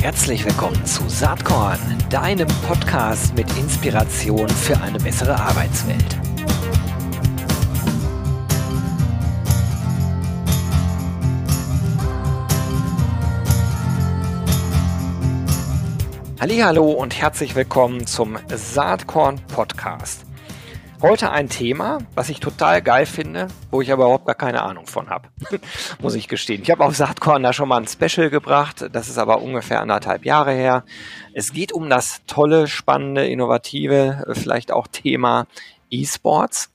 Herzlich willkommen zu Saatkorn, deinem Podcast mit Inspiration für eine bessere Arbeitswelt. Hallo und herzlich willkommen zum Saatkorn Podcast. Heute ein Thema, was ich total geil finde, wo ich aber überhaupt gar keine Ahnung von habe, muss ich gestehen. Ich habe auf Saatkorn da schon mal ein Special gebracht, das ist aber ungefähr anderthalb Jahre her. Es geht um das tolle, spannende, innovative, vielleicht auch Thema E-Sports.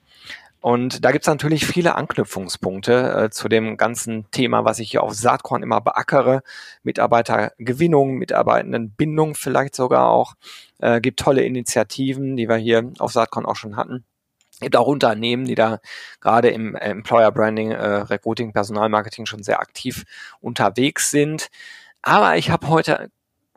Und da gibt's natürlich viele Anknüpfungspunkte äh, zu dem ganzen Thema, was ich hier auf Saatkorn immer beackere. Mitarbeitergewinnung, Mitarbeitendenbindung vielleicht sogar auch. Äh, gibt tolle Initiativen, die wir hier auf Saatkorn auch schon hatten. Gibt auch Unternehmen, die da gerade im äh, Employer Branding, äh, Recruiting, Personalmarketing schon sehr aktiv unterwegs sind. Aber ich habe heute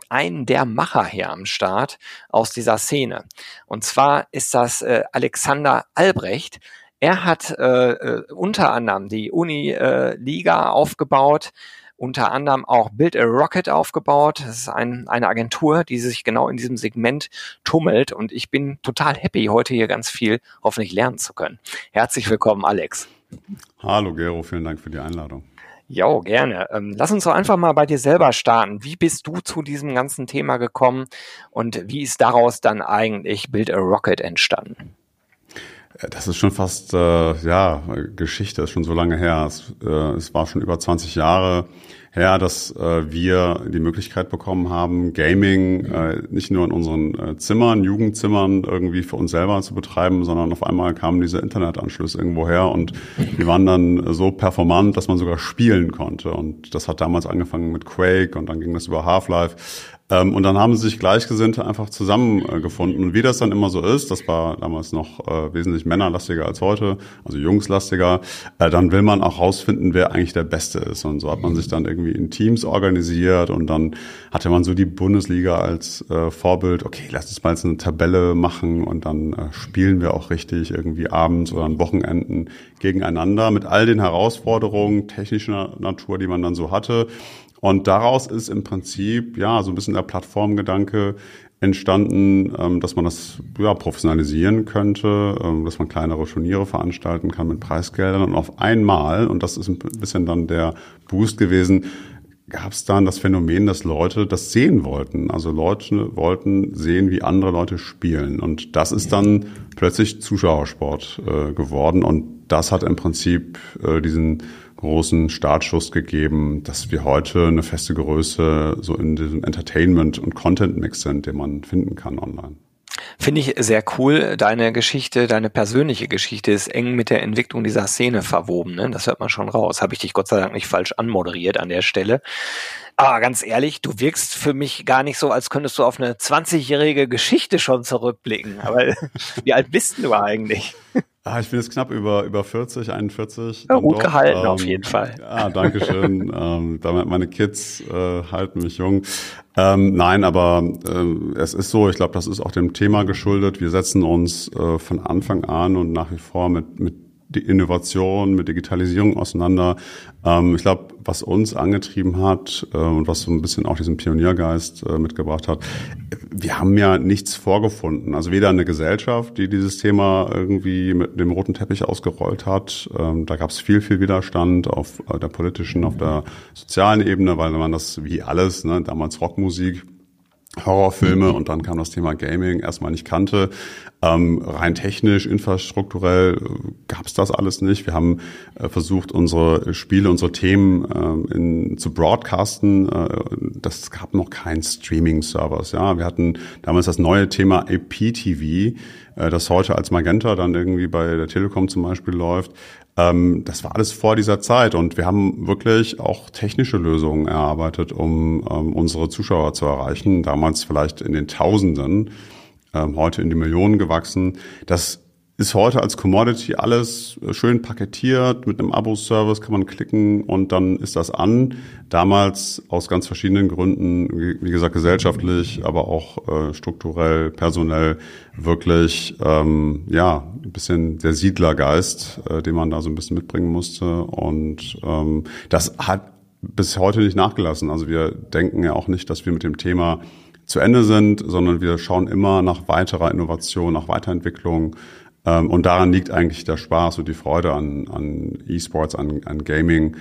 einen der Macher hier am Start aus dieser Szene. Und zwar ist das äh, Alexander Albrecht. Er hat äh, äh, unter anderem die Uni äh, aufgebaut, unter anderem auch Build a Rocket aufgebaut. Das ist ein, eine Agentur, die sich genau in diesem Segment tummelt und ich bin total happy, heute hier ganz viel hoffentlich lernen zu können. Herzlich willkommen, Alex. Hallo, Gero, vielen Dank für die Einladung. Ja, gerne. Ähm, lass uns doch einfach mal bei dir selber starten. Wie bist du zu diesem ganzen Thema gekommen und wie ist daraus dann eigentlich Build a Rocket entstanden? Das ist schon fast, äh, ja, Geschichte, ist schon so lange her. Es, äh, es war schon über 20 Jahre her, dass äh, wir die Möglichkeit bekommen haben, Gaming äh, nicht nur in unseren äh, Zimmern, Jugendzimmern irgendwie für uns selber zu betreiben, sondern auf einmal kamen diese Internetanschlüsse irgendwo her und die waren dann so performant, dass man sogar spielen konnte. Und das hat damals angefangen mit Quake und dann ging das über Half-Life. Ähm, und dann haben sich Gleichgesinnte einfach zusammengefunden. Und wie das dann immer so ist, das war damals noch äh, wesentlich männerlastiger als heute, also jungslastiger, äh, dann will man auch rausfinden, wer eigentlich der Beste ist. Und so hat man sich dann irgendwie in Teams organisiert und dann hatte man so die Bundesliga als äh, Vorbild. Okay, lass uns mal jetzt eine Tabelle machen und dann äh, spielen wir auch richtig irgendwie abends oder an Wochenenden gegeneinander mit all den Herausforderungen technischer Natur, die man dann so hatte. Und daraus ist im Prinzip ja so ein bisschen der Plattformgedanke entstanden, ähm, dass man das ja, professionalisieren könnte, ähm, dass man kleinere Turniere veranstalten kann mit Preisgeldern und auf einmal, und das ist ein bisschen dann der Boost gewesen, gab es dann das Phänomen, dass Leute das sehen wollten. Also Leute wollten sehen, wie andere Leute spielen. Und das ist dann plötzlich Zuschauersport äh, geworden. Und das hat im Prinzip äh, diesen großen Startschuss gegeben, dass wir heute eine feste Größe so in diesem Entertainment- und Content-Mix sind, den man finden kann online. Finde ich sehr cool. Deine Geschichte, deine persönliche Geschichte ist eng mit der Entwicklung dieser Szene verwoben. Ne? Das hört man schon raus. Habe ich dich Gott sei Dank nicht falsch anmoderiert an der Stelle. Aber ganz ehrlich, du wirkst für mich gar nicht so, als könntest du auf eine 20-jährige Geschichte schon zurückblicken. Aber wie alt bist du eigentlich? Ah, ich bin jetzt knapp über, über 40, 41. Ja, gut doch. gehalten ähm, auf jeden Fall. Ja, danke schön. ähm, meine Kids äh, halten mich jung. Ähm, nein, aber äh, es ist so, ich glaube, das ist auch dem Thema geschuldet. Wir setzen uns äh, von Anfang an und nach wie vor mit, mit die Innovation, mit Digitalisierung auseinander. Ähm, ich glaube, was uns angetrieben hat äh, und was so ein bisschen auch diesen Pioniergeist äh, mitgebracht hat, wir haben ja nichts vorgefunden. Also weder eine Gesellschaft, die dieses Thema irgendwie mit dem roten Teppich ausgerollt hat. Ähm, da gab es viel, viel Widerstand auf äh, der politischen, auf der sozialen Ebene, weil man das wie alles, ne, damals Rockmusik, Horrorfilme und dann kam das Thema Gaming erstmal nicht kannte. Ähm, rein technisch, infrastrukturell äh, gab es das alles nicht. Wir haben äh, versucht, unsere Spiele, unsere Themen äh, in, zu broadcasten. Äh, das gab noch keinen Streaming-Service. Ja, wir hatten damals das neue Thema IPTV, äh, das heute als Magenta dann irgendwie bei der Telekom zum Beispiel läuft. Ähm, das war alles vor dieser Zeit und wir haben wirklich auch technische Lösungen erarbeitet, um ähm, unsere Zuschauer zu erreichen. Damals vielleicht in den Tausenden ähm, heute in die Millionen gewachsen. Das ist heute als Commodity alles äh, schön paketiert. Mit einem Abo-Service kann man klicken und dann ist das an. Damals aus ganz verschiedenen Gründen, wie gesagt, gesellschaftlich, aber auch äh, strukturell, personell wirklich, ähm, ja, ein bisschen der Siedlergeist, äh, den man da so ein bisschen mitbringen musste. Und ähm, das hat bis heute nicht nachgelassen. Also wir denken ja auch nicht, dass wir mit dem Thema zu Ende sind, sondern wir schauen immer nach weiterer Innovation, nach Weiterentwicklung. Ähm, und daran liegt eigentlich der Spaß und die Freude an, an E-Sports, an, an Gaming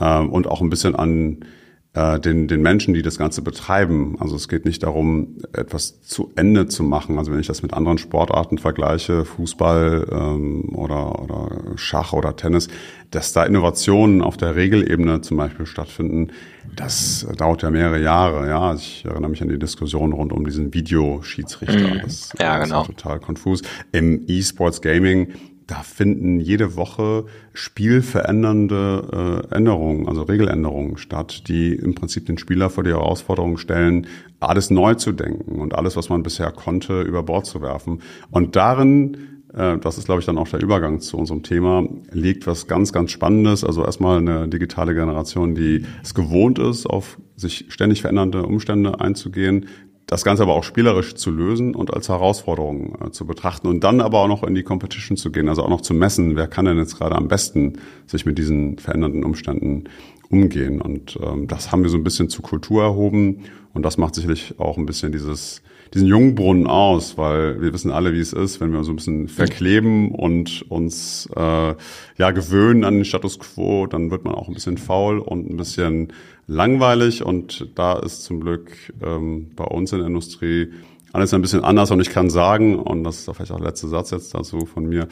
ähm, und auch ein bisschen an den, den Menschen, die das Ganze betreiben. Also es geht nicht darum, etwas zu Ende zu machen. Also wenn ich das mit anderen Sportarten vergleiche, Fußball ähm, oder, oder Schach oder Tennis, dass da Innovationen auf der Regelebene zum Beispiel stattfinden, das dauert ja mehrere Jahre. Ja, ich erinnere mich an die Diskussion rund um diesen Videoschiedsrichter. Mhm. Das, ja, das genau. ist total konfus. Im E-Sports Gaming da finden jede Woche spielverändernde äh, Änderungen, also Regeländerungen statt, die im Prinzip den Spieler vor die Herausforderung stellen, alles neu zu denken und alles, was man bisher konnte, über Bord zu werfen. Und darin äh, das ist, glaube ich, dann auch der Übergang zu unserem Thema, liegt was ganz, ganz Spannendes. Also erstmal eine digitale Generation, die es gewohnt ist, auf sich ständig verändernde Umstände einzugehen, das Ganze aber auch spielerisch zu lösen und als Herausforderung äh, zu betrachten und dann aber auch noch in die Competition zu gehen, also auch noch zu messen, wer kann denn jetzt gerade am besten sich mit diesen verändernden Umständen umgehen. Und ähm, das haben wir so ein bisschen zur Kultur erhoben und das macht sicherlich auch ein bisschen dieses diesen Jungbrunnen aus, weil wir wissen alle, wie es ist, wenn wir so ein bisschen verkleben und uns äh, ja gewöhnen an den Status quo, dann wird man auch ein bisschen faul und ein bisschen langweilig und da ist zum Glück ähm, bei uns in der Industrie alles ein bisschen anders und ich kann sagen, und das ist vielleicht auch der letzte Satz jetzt dazu von mir,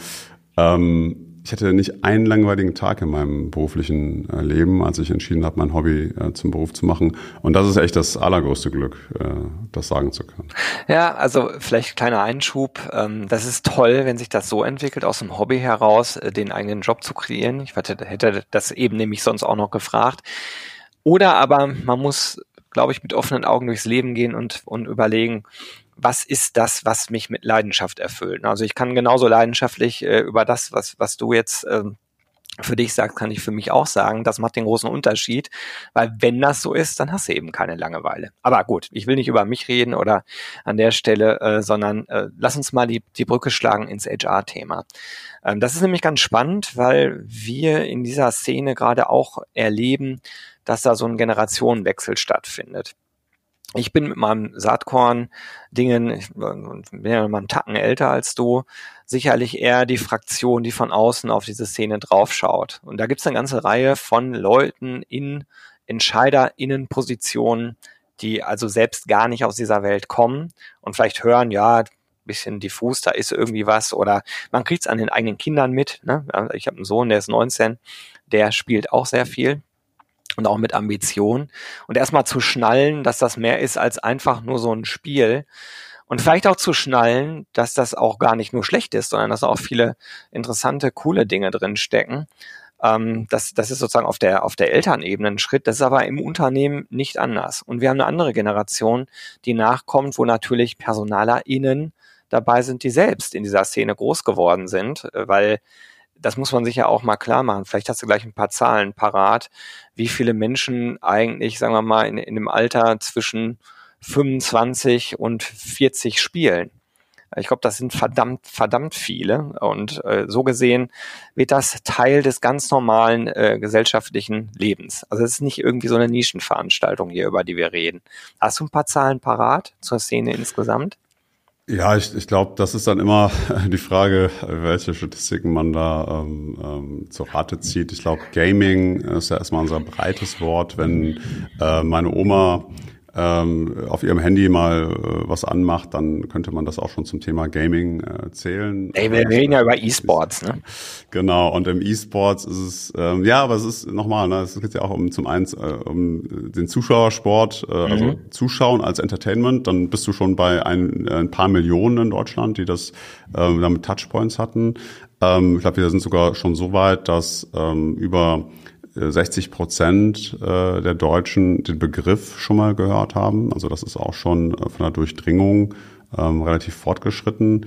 ähm, ich hatte nicht einen langweiligen Tag in meinem beruflichen äh, Leben, als ich entschieden habe, mein Hobby äh, zum Beruf zu machen. Und das ist echt das allergrößte Glück, äh, das sagen zu können. Ja, also vielleicht kleiner Einschub. Ähm, das ist toll, wenn sich das so entwickelt, aus dem Hobby heraus äh, den eigenen Job zu kreieren. Ich hätte, hätte das eben nämlich sonst auch noch gefragt. Oder aber man muss, glaube ich, mit offenen Augen durchs Leben gehen und, und überlegen, was ist das, was mich mit Leidenschaft erfüllt. Also ich kann genauso leidenschaftlich äh, über das, was, was du jetzt äh, für dich sagst, kann ich für mich auch sagen, das macht den großen Unterschied, weil wenn das so ist, dann hast du eben keine Langeweile. Aber gut, ich will nicht über mich reden oder an der Stelle, äh, sondern äh, lass uns mal die, die Brücke schlagen ins HR-Thema. Ähm, das ist nämlich ganz spannend, weil wir in dieser Szene gerade auch erleben, dass da so ein Generationenwechsel stattfindet ich bin mit meinem Saatkorn-Dingen, ich bin ja mal einen Tacken älter als du, sicherlich eher die Fraktion, die von außen auf diese Szene draufschaut. Und da gibt es eine ganze Reihe von Leuten in EntscheiderInnenpositionen, die also selbst gar nicht aus dieser Welt kommen und vielleicht hören, ja, bisschen diffus, da ist irgendwie was oder man kriegt es an den eigenen Kindern mit. Ne? Ich habe einen Sohn, der ist 19, der spielt auch sehr viel und auch mit Ambition. Und erstmal zu schnallen, dass das mehr ist als einfach nur so ein Spiel. Und vielleicht auch zu schnallen, dass das auch gar nicht nur schlecht ist, sondern dass auch viele interessante, coole Dinge drin stecken. Ähm, das, das ist sozusagen auf der, auf der Elternebene ein Schritt. Das ist aber im Unternehmen nicht anders. Und wir haben eine andere Generation, die nachkommt, wo natürlich PersonalerInnen dabei sind, die selbst in dieser Szene groß geworden sind, weil das muss man sich ja auch mal klar machen. Vielleicht hast du gleich ein paar Zahlen parat, wie viele Menschen eigentlich, sagen wir mal, in, in dem Alter zwischen 25 und 40 spielen. Ich glaube, das sind verdammt, verdammt viele. Und äh, so gesehen wird das Teil des ganz normalen äh, gesellschaftlichen Lebens. Also es ist nicht irgendwie so eine Nischenveranstaltung hier, über die wir reden. Hast du ein paar Zahlen parat zur Szene insgesamt? Ja, ich, ich glaube, das ist dann immer die Frage, welche Statistiken man da ähm, ähm, zur Rate zieht. Ich glaube, Gaming ist ja erstmal unser breites Wort. Wenn äh, meine Oma auf ihrem Handy mal äh, was anmacht, dann könnte man das auch schon zum Thema Gaming äh, zählen. Ey, wir reden ja über E-Sports, ne? Genau, und im E-Sports ist es, ähm, ja, aber es ist nochmal, ne, es geht ja auch um zum einen äh, um den Zuschauersport, äh, also mhm. also Zuschauen als Entertainment, dann bist du schon bei ein, ein paar Millionen in Deutschland, die das ähm, damit Touchpoints hatten. Ähm, ich glaube, wir sind sogar schon so weit, dass ähm, über 60 Prozent äh, der Deutschen den Begriff schon mal gehört haben. Also das ist auch schon von der Durchdringung ähm, relativ fortgeschritten.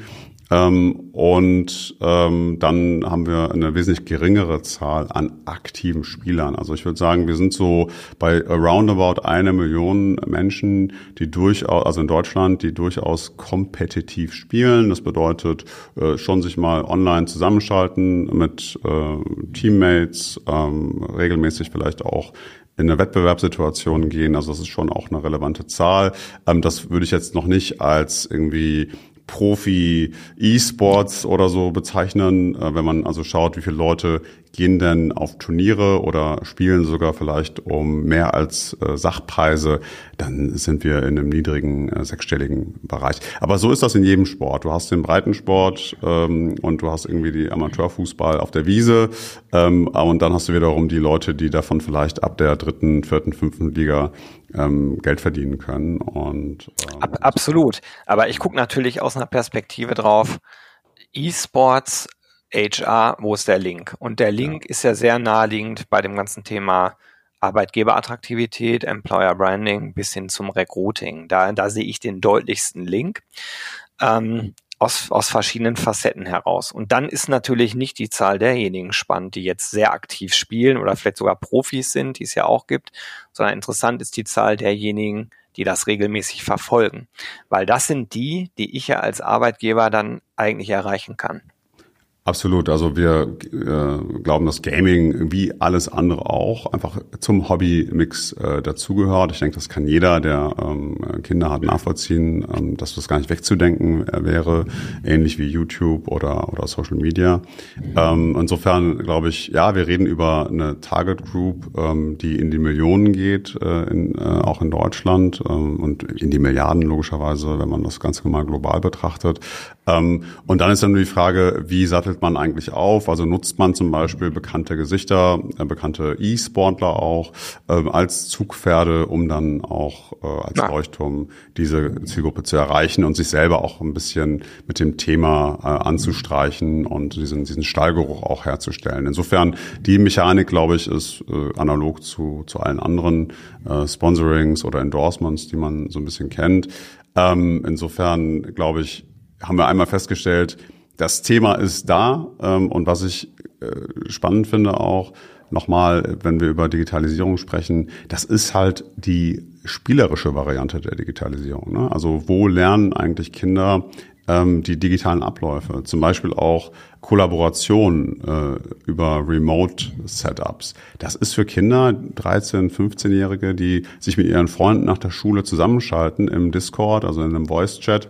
Ähm, und ähm, dann haben wir eine wesentlich geringere Zahl an aktiven Spielern. Also ich würde sagen, wir sind so bei aroundabout eine Million Menschen, die durchaus, also in Deutschland, die durchaus kompetitiv spielen. Das bedeutet äh, schon sich mal online zusammenschalten mit äh, Teammates, ähm, regelmäßig vielleicht auch in eine Wettbewerbssituation gehen. Also das ist schon auch eine relevante Zahl. Ähm, das würde ich jetzt noch nicht als irgendwie Profi-E-Sports oder so bezeichnen, äh, wenn man also schaut, wie viele Leute gehen denn auf Turniere oder spielen sogar vielleicht um mehr als äh, Sachpreise, dann sind wir in einem niedrigen äh, sechsstelligen Bereich. Aber so ist das in jedem Sport. Du hast den Breitensport ähm, und du hast irgendwie die Amateurfußball auf der Wiese ähm, und dann hast du wiederum die Leute, die davon vielleicht ab der dritten, vierten, fünften Liga ähm, Geld verdienen können. Und ähm, Ab, absolut. Aber ich gucke natürlich aus einer Perspektive drauf. E-Sports HR, wo ist der Link? Und der Link ja. ist ja sehr naheliegend bei dem ganzen Thema Arbeitgeberattraktivität, Employer Branding bis hin zum Recruiting. Da, da sehe ich den deutlichsten Link ähm, aus, aus verschiedenen Facetten heraus. Und dann ist natürlich nicht die Zahl derjenigen spannend, die jetzt sehr aktiv spielen oder vielleicht sogar Profis sind, die es ja auch gibt, sondern interessant ist die Zahl derjenigen, die das regelmäßig verfolgen. Weil das sind die, die ich ja als Arbeitgeber dann eigentlich erreichen kann. Absolut. Also wir äh, glauben, dass Gaming wie alles andere auch einfach zum Hobby-Mix äh, dazugehört. Ich denke, das kann jeder, der ähm, Kinder hat, nachvollziehen, ähm, dass das gar nicht wegzudenken äh, wäre, ähnlich wie YouTube oder, oder Social Media. Ähm, insofern glaube ich, ja, wir reden über eine Target Group, ähm, die in die Millionen geht, äh, in, äh, auch in Deutschland ähm, und in die Milliarden logischerweise, wenn man das Ganze mal global betrachtet. Ähm, und dann ist dann nur die Frage, wie sattelt man eigentlich auf? Also nutzt man zum Beispiel bekannte Gesichter, äh, bekannte E-Sportler auch äh, als Zugpferde, um dann auch äh, als ja. Leuchtturm diese Zielgruppe zu erreichen und sich selber auch ein bisschen mit dem Thema äh, anzustreichen und diesen, diesen Stallgeruch auch herzustellen. Insofern die Mechanik, glaube ich, ist äh, analog zu, zu allen anderen äh, Sponsorings oder Endorsements, die man so ein bisschen kennt. Ähm, insofern, glaube ich, haben wir einmal festgestellt, das Thema ist da ähm, und was ich äh, spannend finde auch, nochmal, wenn wir über Digitalisierung sprechen, das ist halt die spielerische Variante der Digitalisierung. Ne? Also wo lernen eigentlich Kinder ähm, die digitalen Abläufe? Zum Beispiel auch Kollaboration äh, über Remote-Setups. Das ist für Kinder, 13-, 15-Jährige, die sich mit ihren Freunden nach der Schule zusammenschalten im Discord, also in einem Voice-Chat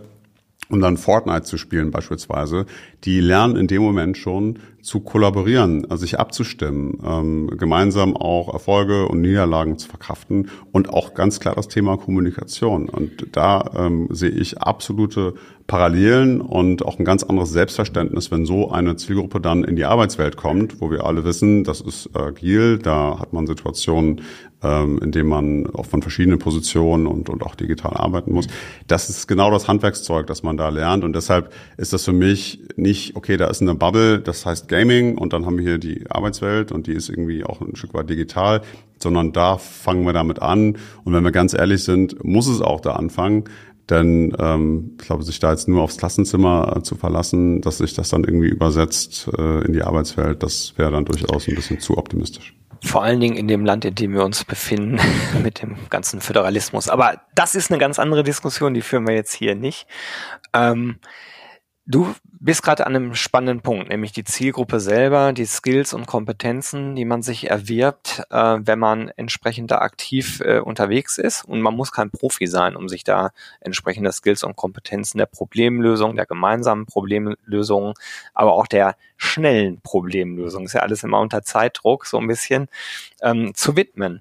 um dann Fortnite zu spielen beispielsweise, die lernen in dem Moment schon zu kollaborieren, also sich abzustimmen, ähm, gemeinsam auch Erfolge und Niederlagen zu verkraften und auch ganz klar das Thema Kommunikation. Und da ähm, sehe ich absolute Parallelen und auch ein ganz anderes Selbstverständnis, wenn so eine Zielgruppe dann in die Arbeitswelt kommt, wo wir alle wissen, das ist agil, da hat man Situationen, ähm, in denen man auch von verschiedenen Positionen und, und auch digital arbeiten muss. Das ist genau das Handwerkszeug, das man da lernt und deshalb ist das für mich nicht, okay, da ist eine Bubble, das heißt Gaming und dann haben wir hier die Arbeitswelt und die ist irgendwie auch ein Stück weit digital, sondern da fangen wir damit an und wenn wir ganz ehrlich sind, muss es auch da anfangen, denn ähm, ich glaube, sich da jetzt nur aufs Klassenzimmer äh, zu verlassen, dass sich das dann irgendwie übersetzt äh, in die Arbeitswelt, das wäre dann durchaus ein bisschen zu optimistisch. Vor allen Dingen in dem Land, in dem wir uns befinden, mit dem ganzen Föderalismus. Aber das ist eine ganz andere Diskussion, die führen wir jetzt hier nicht. Ähm, Du bist gerade an einem spannenden Punkt, nämlich die Zielgruppe selber, die Skills und Kompetenzen, die man sich erwirbt, äh, wenn man entsprechend da aktiv äh, unterwegs ist. Und man muss kein Profi sein, um sich da entsprechende Skills und Kompetenzen der Problemlösung, der gemeinsamen Problemlösung, aber auch der schnellen Problemlösung, ist ja alles immer unter Zeitdruck so ein bisschen, ähm, zu widmen.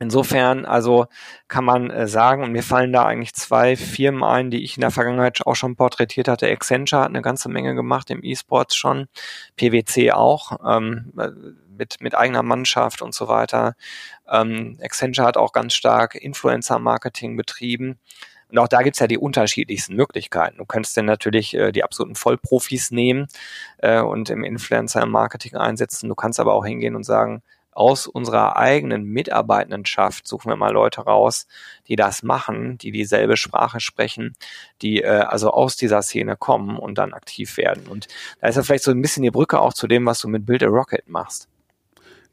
Insofern, also kann man äh, sagen, und mir fallen da eigentlich zwei Firmen ein, die ich in der Vergangenheit auch schon porträtiert hatte. Accenture hat eine ganze Menge gemacht im E-Sports schon, PwC auch, ähm, mit, mit eigener Mannschaft und so weiter. Ähm, Accenture hat auch ganz stark Influencer-Marketing betrieben. Und auch da gibt's ja die unterschiedlichsten Möglichkeiten. Du könntest dann natürlich äh, die absoluten Vollprofis nehmen äh, und im Influencer-Marketing einsetzen. Du kannst aber auch hingehen und sagen, aus unserer eigenen Mitarbeitendenschaft suchen wir mal Leute raus, die das machen, die dieselbe Sprache sprechen, die äh, also aus dieser Szene kommen und dann aktiv werden. Und da ist ja vielleicht so ein bisschen die Brücke auch zu dem, was du mit Build a Rocket machst.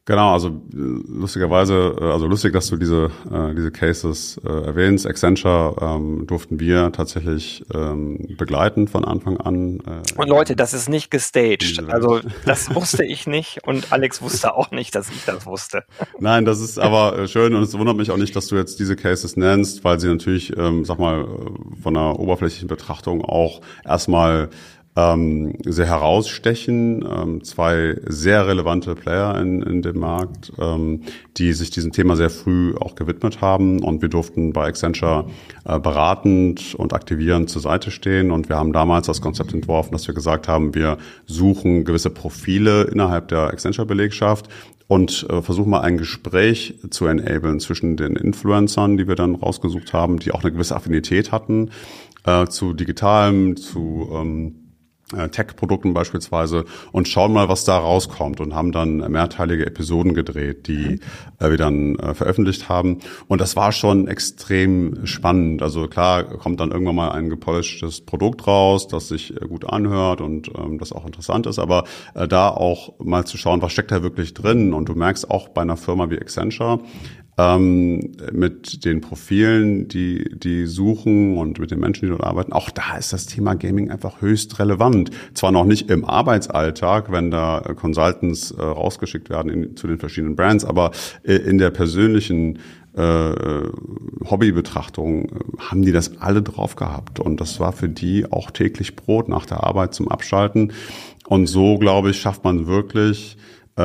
Genau, also äh, lustigerweise, äh, also lustig, dass du diese, äh, diese Cases äh, erwähnst. Accenture ähm, durften wir tatsächlich ähm, begleiten von Anfang an. Äh, und Leute, das ist nicht gestaged. Also das wusste ich nicht und Alex wusste auch nicht, dass ich das wusste. Nein, das ist aber äh, schön und es wundert mich auch nicht, dass du jetzt diese Cases nennst, weil sie natürlich, ähm, sag mal, von der oberflächlichen Betrachtung auch erstmal ähm, sehr herausstechen. Ähm, zwei sehr relevante Player in, in dem Markt, ähm, die sich diesem Thema sehr früh auch gewidmet haben. Und wir durften bei Accenture äh, beratend und aktivierend zur Seite stehen. Und wir haben damals das Konzept entworfen, dass wir gesagt haben, wir suchen gewisse Profile innerhalb der Accenture-Belegschaft und äh, versuchen mal ein Gespräch zu enablen zwischen den Influencern, die wir dann rausgesucht haben, die auch eine gewisse Affinität hatten äh, zu digitalem, zu ähm, äh, Tech-Produkten beispielsweise und schauen mal, was da rauskommt und haben dann mehrteilige Episoden gedreht, die äh, wir dann äh, veröffentlicht haben. Und das war schon extrem spannend. Also klar kommt dann irgendwann mal ein gepolischtes Produkt raus, das sich äh, gut anhört und ähm, das auch interessant ist, aber äh, da auch mal zu schauen, was steckt da wirklich drin. Und du merkst auch bei einer Firma wie Accenture, ähm, mit den Profilen, die, die suchen und mit den Menschen, die dort arbeiten. Auch da ist das Thema Gaming einfach höchst relevant. Zwar noch nicht im Arbeitsalltag, wenn da Consultants äh, rausgeschickt werden in, zu den verschiedenen Brands, aber äh, in der persönlichen äh, Hobbybetrachtung äh, haben die das alle drauf gehabt. Und das war für die auch täglich Brot nach der Arbeit zum Abschalten. Und so, glaube ich, schafft man wirklich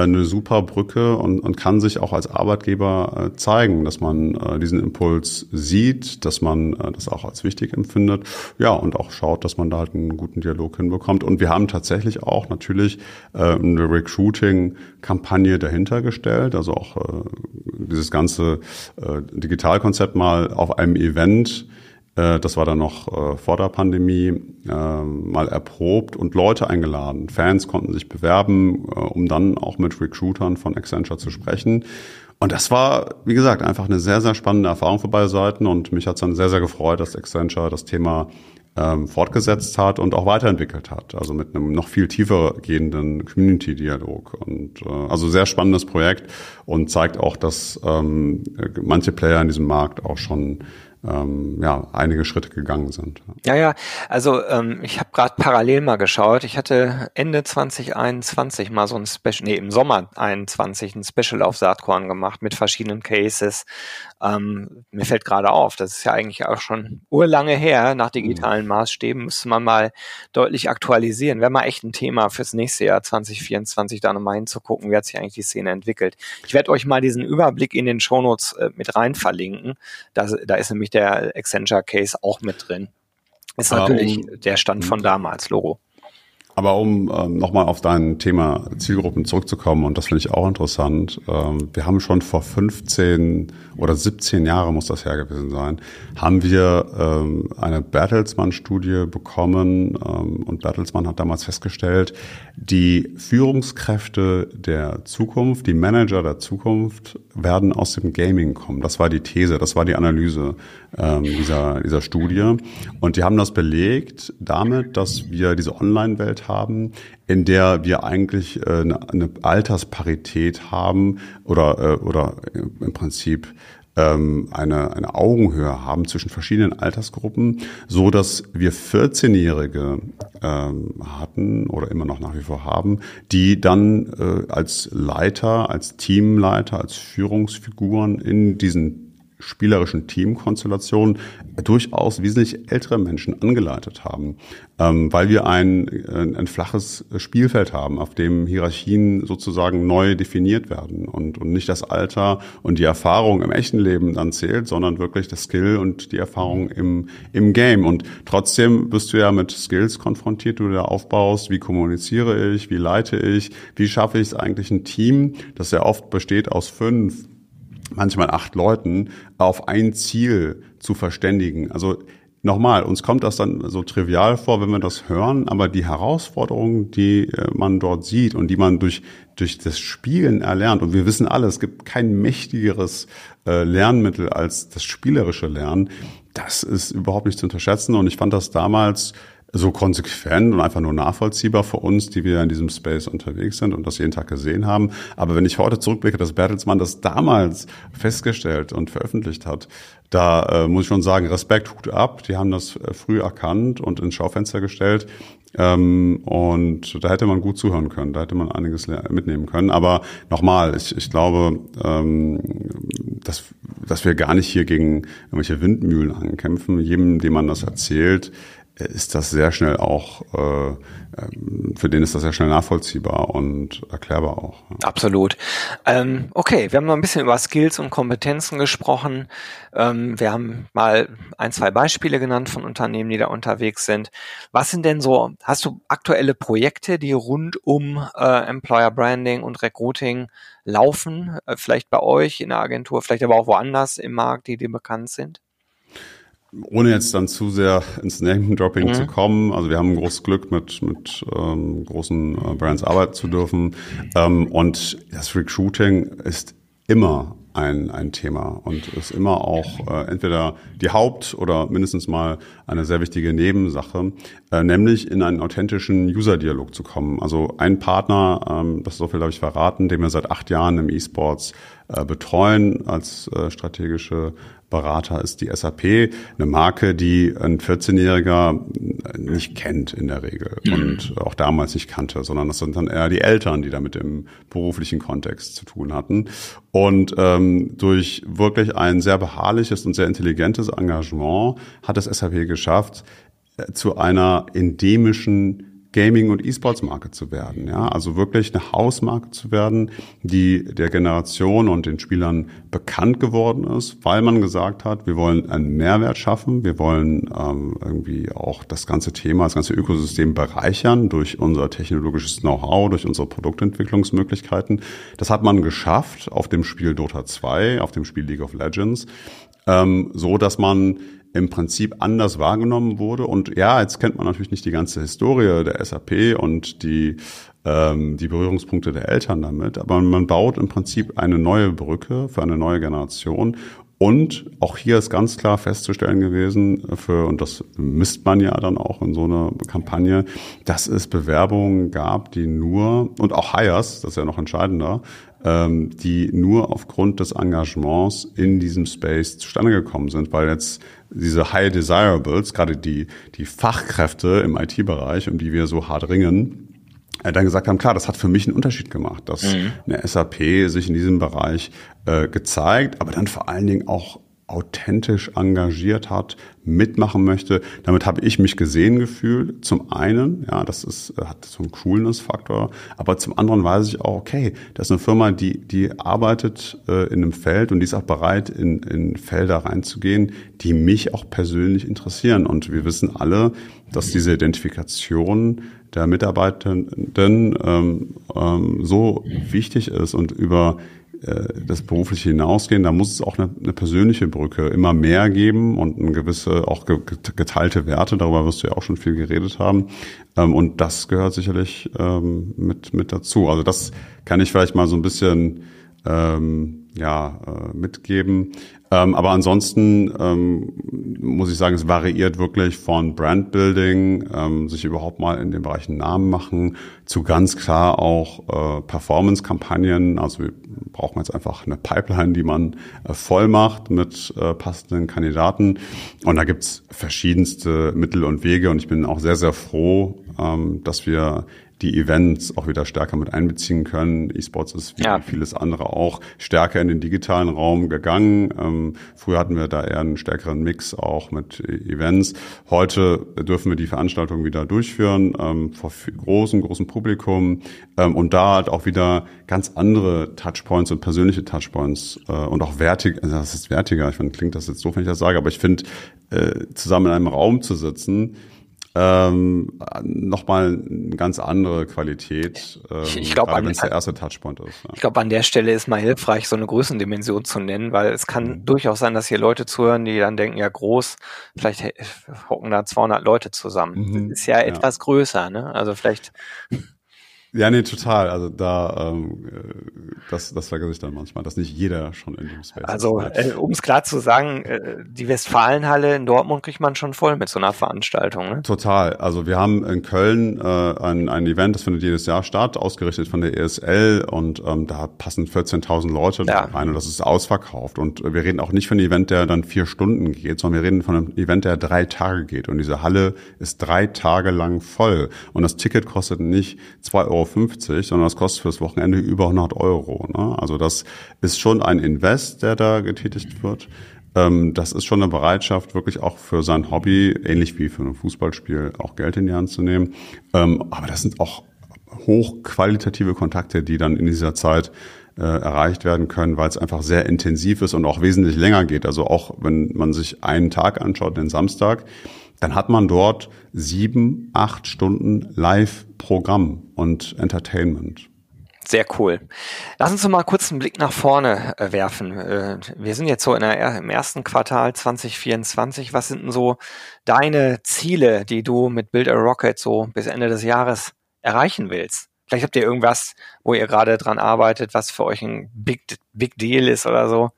eine super Brücke und, und kann sich auch als Arbeitgeber äh, zeigen, dass man äh, diesen Impuls sieht, dass man äh, das auch als wichtig empfindet, ja, und auch schaut, dass man da halt einen guten Dialog hinbekommt. Und wir haben tatsächlich auch natürlich äh, eine Recruiting-Kampagne dahinter gestellt, also auch äh, dieses ganze äh, Digitalkonzept mal auf einem Event äh, das war dann noch äh, vor der Pandemie, äh, mal erprobt und Leute eingeladen. Fans konnten sich bewerben, um dann auch mit Recruitern von Accenture zu sprechen. Und das war, wie gesagt, einfach eine sehr, sehr spannende Erfahrung für beide Seiten und mich hat es dann sehr, sehr gefreut, dass Accenture das Thema ähm, fortgesetzt hat und auch weiterentwickelt hat. Also mit einem noch viel tiefer gehenden Community-Dialog. Und äh, also sehr spannendes Projekt und zeigt auch, dass ähm, manche Player in diesem Markt auch schon ähm, ja, einige Schritte gegangen sind. Ja, ja, also ähm, ich habe gerade parallel mal geschaut. Ich hatte Ende 2021 mal so ein Special, nee, im Sommer 21 ein Special auf Saatkorn gemacht mit verschiedenen Cases. Ähm, mir fällt gerade auf, das ist ja eigentlich auch schon urlange her. Nach digitalen mhm. Maßstäben müsste man mal deutlich aktualisieren. Wäre mal echt ein Thema fürs nächste Jahr 2024, da nochmal hinzugucken, wie hat sich eigentlich die Szene entwickelt. Ich werde euch mal diesen Überblick in den Shownotes äh, mit rein verlinken. Da, da ist nämlich der Accenture Case auch mit drin. Ist natürlich um, der Stand von damals, Logo. Aber um ähm, nochmal auf dein Thema Zielgruppen zurückzukommen, und das finde ich auch interessant, ähm, wir haben schon vor 15 oder 17 Jahren, muss das her gewesen sein, haben wir ähm, eine Bertelsmann-Studie bekommen ähm, und Bertelsmann hat damals festgestellt, die Führungskräfte der Zukunft, die Manager der Zukunft werden aus dem Gaming kommen. Das war die These, das war die Analyse ähm, dieser, dieser Studie. Und die haben das belegt damit, dass wir diese Online-Welt haben, in der wir eigentlich äh, eine, eine Altersparität haben oder, äh, oder im Prinzip ähm, eine, eine Augenhöhe haben zwischen verschiedenen Altersgruppen, so dass wir 14-Jährige ähm, hatten oder immer noch nach wie vor haben, die dann äh, als Leiter, als Teamleiter, als Führungsfiguren in diesen spielerischen Teamkonstellationen durchaus wesentlich ältere Menschen angeleitet haben, ähm, weil wir ein, ein, ein, flaches Spielfeld haben, auf dem Hierarchien sozusagen neu definiert werden und, und nicht das Alter und die Erfahrung im echten Leben dann zählt, sondern wirklich das Skill und die Erfahrung im, im Game. Und trotzdem wirst du ja mit Skills konfrontiert, du da aufbaust. Wie kommuniziere ich? Wie leite ich? Wie schaffe ich es eigentlich ein Team, das ja oft besteht aus fünf manchmal acht Leuten auf ein Ziel zu verständigen. Also nochmal, uns kommt das dann so trivial vor, wenn wir das hören, aber die Herausforderungen, die äh, man dort sieht und die man durch, durch das Spielen erlernt, und wir wissen alle, es gibt kein mächtigeres äh, Lernmittel als das spielerische Lernen, das ist überhaupt nicht zu unterschätzen. Und ich fand das damals so konsequent und einfach nur nachvollziehbar für uns, die wir in diesem Space unterwegs sind und das jeden Tag gesehen haben. Aber wenn ich heute zurückblicke, dass Bertelsmann das damals festgestellt und veröffentlicht hat, da äh, muss ich schon sagen, Respekt, Hut ab. Die haben das äh, früh erkannt und ins Schaufenster gestellt. Ähm, und da hätte man gut zuhören können, da hätte man einiges mitnehmen können. Aber nochmal, ich, ich glaube, ähm, dass, dass wir gar nicht hier gegen irgendwelche Windmühlen ankämpfen. Jedem, dem man das erzählt, ist das sehr schnell auch, äh, ähm, für den ist das sehr schnell nachvollziehbar und erklärbar auch. Absolut. Ähm, okay, wir haben noch ein bisschen über Skills und Kompetenzen gesprochen. Ähm, wir haben mal ein, zwei Beispiele genannt von Unternehmen, die da unterwegs sind. Was sind denn so, hast du aktuelle Projekte, die rund um äh, Employer Branding und Recruiting laufen? Äh, vielleicht bei euch in der Agentur, vielleicht aber auch woanders im Markt, die dir bekannt sind? Ohne jetzt dann zu sehr ins Name-Dropping mhm. zu kommen, also wir haben großes Glück, mit, mit ähm, großen äh, Brands arbeiten zu dürfen. Ähm, und das Recruiting ist immer ein, ein Thema und ist immer auch äh, entweder die Haupt- oder mindestens mal eine sehr wichtige Nebensache, äh, nämlich in einen authentischen User-Dialog zu kommen. Also ein Partner, ähm, das so viel habe ich verraten, den wir seit acht Jahren im E-Sports äh, betreuen als äh, strategische Berater ist die SAP, eine Marke, die ein 14-Jähriger nicht kennt in der Regel und auch damals nicht kannte, sondern das sind dann eher die Eltern, die damit im beruflichen Kontext zu tun hatten. Und ähm, durch wirklich ein sehr beharrliches und sehr intelligentes Engagement hat es SAP geschafft, äh, zu einer endemischen Gaming- und E-Sports-Marke zu werden. Ja, also wirklich eine Hausmarke zu werden, die der Generation und den Spielern bekannt geworden ist, weil man gesagt hat, wir wollen einen Mehrwert schaffen, wir wollen ähm, irgendwie auch das ganze Thema, das ganze Ökosystem bereichern durch unser technologisches Know-how, durch unsere Produktentwicklungsmöglichkeiten. Das hat man geschafft auf dem Spiel Dota 2, auf dem Spiel League of Legends, ähm, so dass man im Prinzip anders wahrgenommen wurde. Und ja, jetzt kennt man natürlich nicht die ganze Historie der SAP und die, ähm, die Berührungspunkte der Eltern damit, aber man baut im Prinzip eine neue Brücke für eine neue Generation. Und auch hier ist ganz klar festzustellen gewesen, für, und das misst man ja dann auch in so einer Kampagne, dass es Bewerbungen gab, die nur, und auch Hires, das ist ja noch entscheidender, die nur aufgrund des Engagements in diesem Space zustande gekommen sind, weil jetzt diese High Desirables, gerade die, die Fachkräfte im IT-Bereich, um die wir so hart ringen, äh, dann gesagt haben, klar, das hat für mich einen Unterschied gemacht, dass mhm. eine SAP sich in diesem Bereich äh, gezeigt, aber dann vor allen Dingen auch authentisch engagiert hat, mitmachen möchte. Damit habe ich mich gesehen gefühlt. Zum einen, ja, das ist, hat so einen Coolness-Faktor, aber zum anderen weiß ich auch, okay, das ist eine Firma, die, die arbeitet äh, in einem Feld und die ist auch bereit, in, in Felder reinzugehen, die mich auch persönlich interessieren. Und wir wissen alle, dass diese Identifikation der Mitarbeitenden ähm, ähm, so wichtig ist und über das berufliche hinausgehen, da muss es auch eine, eine, persönliche Brücke immer mehr geben und eine gewisse auch geteilte Werte. Darüber wirst du ja auch schon viel geredet haben. Ähm, und das gehört sicherlich ähm, mit mit dazu. Also das kann ich vielleicht mal so ein bisschen ähm, ja äh, mitgeben. Ähm, aber ansonsten ähm, muss ich sagen, es variiert wirklich von Brandbuilding, ähm, sich überhaupt mal in den Bereichen Namen machen, zu ganz klar auch äh, Performance-Kampagnen. Also wir brauchen jetzt einfach eine Pipeline, die man äh, voll macht mit äh, passenden Kandidaten. Und da gibt's verschiedenste Mittel und Wege. Und ich bin auch sehr, sehr froh, ähm, dass wir die Events auch wieder stärker mit einbeziehen können. E-Sports ist wie ja. vieles andere auch stärker in den digitalen Raum gegangen. Ähm, früher hatten wir da eher einen stärkeren Mix auch mit Events. Heute dürfen wir die Veranstaltung wieder durchführen ähm, vor großem, großem Publikum ähm, und da halt auch wieder ganz andere Touchpoints und persönliche Touchpoints äh, und auch wertig, also das ist wertiger, ich finde, klingt das jetzt so, wenn ich das sage, aber ich finde, äh, zusammen in einem Raum zu sitzen, ähm, nochmal eine ganz andere Qualität, ähm, ich glaube, wenn es der erste Touchpoint ist. Ja. Ich glaube, an der Stelle ist mal hilfreich, so eine Größendimension zu nennen, weil es kann mhm. durchaus sein, dass hier Leute zuhören, die dann denken, ja groß, vielleicht hocken da 200 Leute zusammen. Mhm. Ist ja, ja etwas größer, ne? Also vielleicht ja, nee, total. Also da, ähm, äh, das, das vergesse ich dann manchmal, dass nicht jeder schon in dem Space also, ist. Also, äh, um es klar zu sagen, äh, die Westfalenhalle in Dortmund kriegt man schon voll mit so einer Veranstaltung. Ne? Total. Also wir haben in Köln äh, ein, ein Event, das findet jedes Jahr statt, ausgerichtet von der ESL und ähm, da passen 14.000 Leute ja. rein und das ist ausverkauft. Und wir reden auch nicht von einem Event, der dann vier Stunden geht, sondern wir reden von einem Event, der drei Tage geht. Und diese Halle ist drei Tage lang voll. Und das Ticket kostet nicht zwei Euro sondern das kostet fürs Wochenende über 100 Euro. Ne? Also das ist schon ein Invest, der da getätigt wird. Ähm, das ist schon eine Bereitschaft, wirklich auch für sein Hobby, ähnlich wie für ein Fußballspiel, auch Geld in die Hand zu nehmen. Ähm, aber das sind auch hochqualitative Kontakte, die dann in dieser Zeit äh, erreicht werden können, weil es einfach sehr intensiv ist und auch wesentlich länger geht. Also auch wenn man sich einen Tag anschaut, den Samstag, dann hat man dort sieben, acht Stunden Live-Programm und Entertainment. Sehr cool. Lass uns mal kurz einen Blick nach vorne äh, werfen. Äh, wir sind jetzt so der, im ersten Quartal 2024. Was sind denn so deine Ziele, die du mit Build a Rocket so bis Ende des Jahres erreichen willst? Vielleicht habt ihr irgendwas, wo ihr gerade dran arbeitet, was für euch ein Big, Big Deal ist oder so.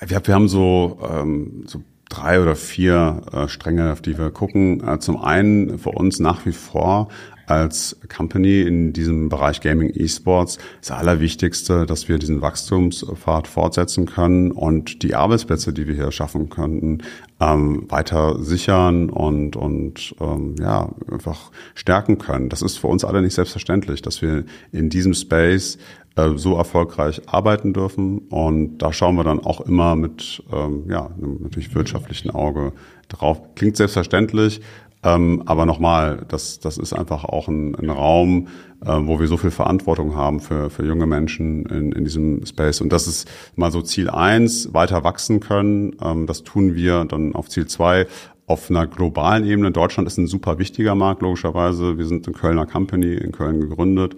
Wir, wir haben so, ähm, so drei oder vier äh, Stränge, auf die wir gucken. Äh, zum einen für uns nach wie vor als Company in diesem Bereich Gaming Esports das Allerwichtigste, dass wir diesen Wachstumspfad fortsetzen können und die Arbeitsplätze, die wir hier schaffen könnten, ähm, weiter sichern und, und ähm, ja, einfach stärken können. Das ist für uns alle nicht selbstverständlich, dass wir in diesem Space äh, so erfolgreich arbeiten dürfen. Und da schauen wir dann auch immer mit ähm, ja, einem natürlich wirtschaftlichen Auge drauf. Klingt selbstverständlich, ähm, aber nochmal, das, das ist einfach auch ein, ein Raum, äh, wo wir so viel Verantwortung haben für, für junge Menschen in, in diesem Space. Und das ist mal so Ziel eins, weiter wachsen können. Ähm, das tun wir dann auf Ziel zwei auf einer globalen Ebene. Deutschland ist ein super wichtiger Markt, logischerweise. Wir sind eine Kölner Company in Köln gegründet.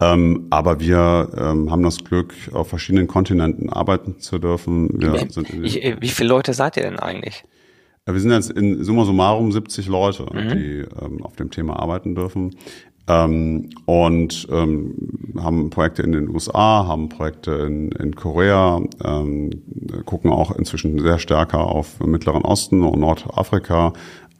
Ähm, aber wir ähm, haben das Glück, auf verschiedenen Kontinenten arbeiten zu dürfen. Wir sind ich, wie viele Leute seid ihr denn eigentlich? Ja, wir sind jetzt in summa summarum 70 Leute, mhm. die ähm, auf dem Thema arbeiten dürfen. Ähm, und ähm, haben Projekte in den USA, haben Projekte in, in Korea, ähm, gucken auch inzwischen sehr stärker auf Mittleren Osten und Nordafrika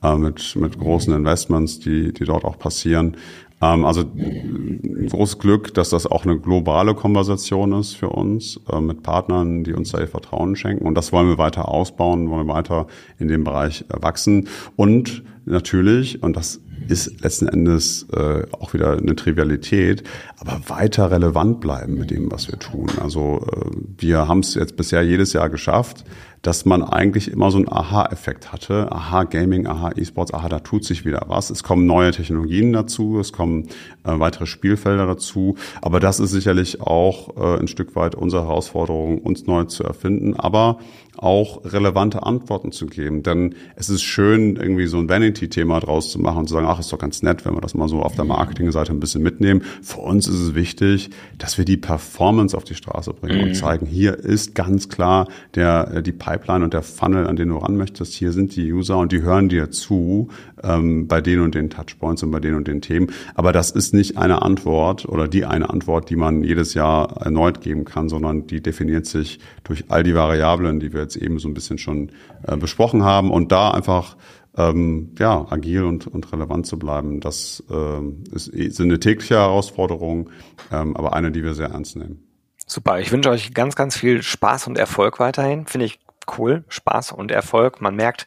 äh, mit, mit großen Investments, die, die dort auch passieren. Ähm, also großes Glück, dass das auch eine globale Konversation ist für uns äh, mit Partnern, die uns da ihr Vertrauen schenken. Und das wollen wir weiter ausbauen, wollen wir weiter in dem Bereich äh, wachsen. Und natürlich, und das ist letzten Endes äh, auch wieder eine Trivialität, aber weiter relevant bleiben mit dem, was wir tun. Also äh, wir haben es jetzt bisher jedes Jahr geschafft, dass man eigentlich immer so einen Aha-Effekt hatte. Aha Gaming, Aha E-Sports, Aha, da tut sich wieder was. Es kommen neue Technologien dazu, es kommen äh, weitere Spielfelder dazu. Aber das ist sicherlich auch äh, ein Stück weit unsere Herausforderung, uns neu zu erfinden. Aber auch relevante Antworten zu geben. Denn es ist schön, irgendwie so ein Vanity-Thema draus zu machen und zu sagen, ach, ist doch ganz nett, wenn wir das mal so auf der Marketingseite ein bisschen mitnehmen. Für uns ist es wichtig, dass wir die Performance auf die Straße bringen mhm. und zeigen, hier ist ganz klar der, äh, die Pipeline und der Funnel, an den du ran möchtest. Hier sind die User und die hören dir zu ähm, bei den und den Touchpoints und bei den und den Themen. Aber das ist nicht eine Antwort oder die eine Antwort, die man jedes Jahr erneut geben kann, sondern die definiert sich durch all die Variablen, die wir jetzt eben so ein bisschen schon äh, besprochen haben und da einfach ähm, ja, agil und, und relevant zu bleiben, das äh, ist, ist eine tägliche Herausforderung, ähm, aber eine, die wir sehr ernst nehmen. Super, ich wünsche euch ganz, ganz viel Spaß und Erfolg weiterhin. Finde ich cool, Spaß und Erfolg. Man merkt,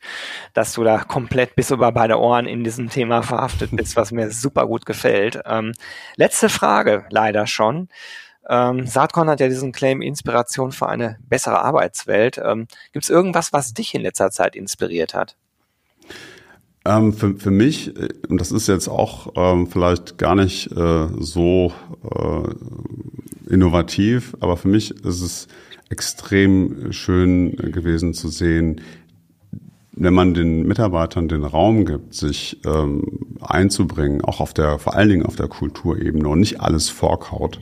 dass du da komplett bis über beide Ohren in diesem Thema verhaftet bist, was mir super gut gefällt. Ähm, letzte Frage, leider schon. Ähm, Saatkorn hat ja diesen Claim Inspiration für eine bessere Arbeitswelt. Ähm, Gibt es irgendwas, was dich in letzter Zeit inspiriert hat? Ähm, für, für mich, äh, und das ist jetzt auch ähm, vielleicht gar nicht äh, so äh, innovativ, aber für mich ist es extrem schön gewesen zu sehen, wenn man den Mitarbeitern den Raum gibt, sich ähm, einzubringen, auch auf der, vor allen Dingen auf der Kulturebene und nicht alles vorkaut,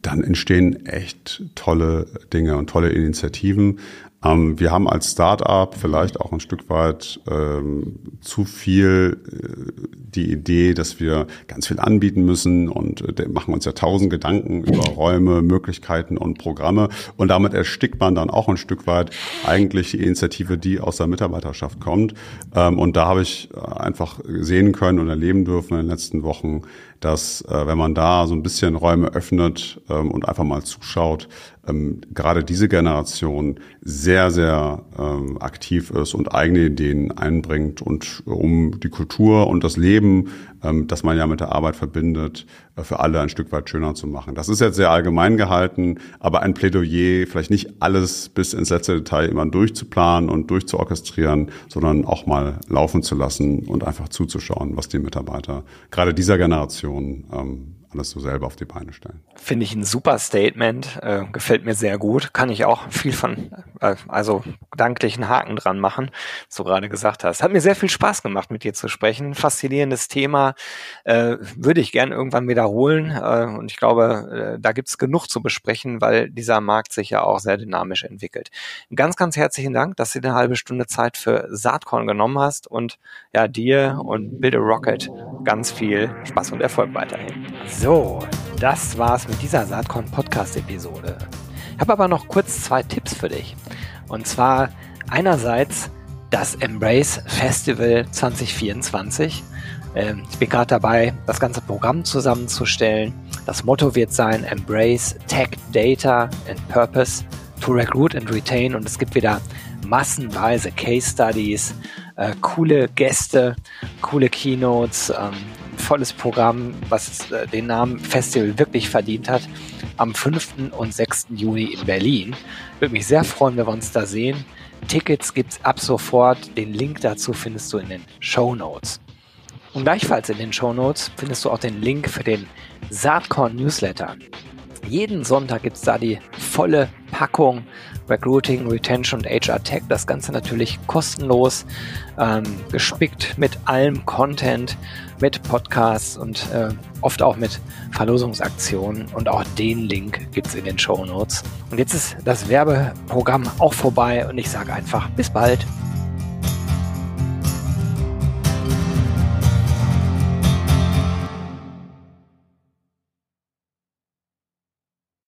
dann entstehen echt tolle Dinge und tolle Initiativen. Ähm, wir haben als Start-up vielleicht auch ein Stück weit ähm, zu viel äh, die Idee, dass wir ganz viel anbieten müssen und äh, machen uns ja tausend Gedanken über Räume, Möglichkeiten und Programme und damit erstickt man dann auch ein Stück weit eigentlich die Initiative, die aus der Mitarbeiterschaft kommt. Ähm, und da habe ich einfach sehen können und erleben dürfen in den letzten Wochen, dass äh, wenn man da so ein bisschen Räume öffnet ähm, und einfach mal zuschaut, ähm, gerade diese Generation sehr, sehr ähm, aktiv ist und eigene Ideen einbringt und um die Kultur und das Leben, ähm, das man ja mit der Arbeit verbindet, äh, für alle ein Stück weit schöner zu machen. Das ist jetzt sehr allgemein gehalten, aber ein Plädoyer, vielleicht nicht alles bis ins letzte Detail immer durchzuplanen und durchzuorchestrieren, sondern auch mal laufen zu lassen und einfach zuzuschauen, was die Mitarbeiter gerade dieser Generation ähm, alles so selber auf die Beine stellen. Finde ich ein super Statement, äh, gefällt mir sehr gut. Kann ich auch viel von, äh, also gedanklichen Haken dran machen, was du gerade gesagt hast. Hat mir sehr viel Spaß gemacht, mit dir zu sprechen. Faszinierendes Thema, äh, würde ich gern irgendwann wiederholen. Äh, und ich glaube, äh, da gibt's genug zu besprechen, weil dieser Markt sich ja auch sehr dynamisch entwickelt. Ganz, ganz herzlichen Dank, dass du eine halbe Stunde Zeit für Saatkorn genommen hast und ja, dir und Build a Rocket ganz viel Spaß und Erfolg weiterhin. So, das war's mit dieser Saatkorn Podcast Episode. Ich habe aber noch kurz zwei Tipps für dich. Und zwar einerseits das Embrace Festival 2024. Ähm, ich bin gerade dabei, das ganze Programm zusammenzustellen. Das Motto wird sein Embrace Tech, Data and Purpose to Recruit and Retain. Und es gibt wieder massenweise Case Studies, äh, coole Gäste, coole Keynotes, ähm, volles Programm, was äh, den Namen Festival wirklich verdient hat, am 5. und 6. Juni in Berlin. Würde mich sehr freuen, wenn wir uns da sehen. Tickets gibt's ab sofort. Den Link dazu findest du in den Show Notes. Und gleichfalls in den Show Notes findest du auch den Link für den Saatkorn Newsletter. Jeden Sonntag gibt's da die volle Packung Recruiting, Retention und HR Tech. Das Ganze natürlich kostenlos, ähm, gespickt mit allem Content, mit Podcasts und äh, oft auch mit Verlosungsaktionen. Und auch den Link gibt's in den Show Notes. Und jetzt ist das Werbeprogramm auch vorbei und ich sage einfach bis bald.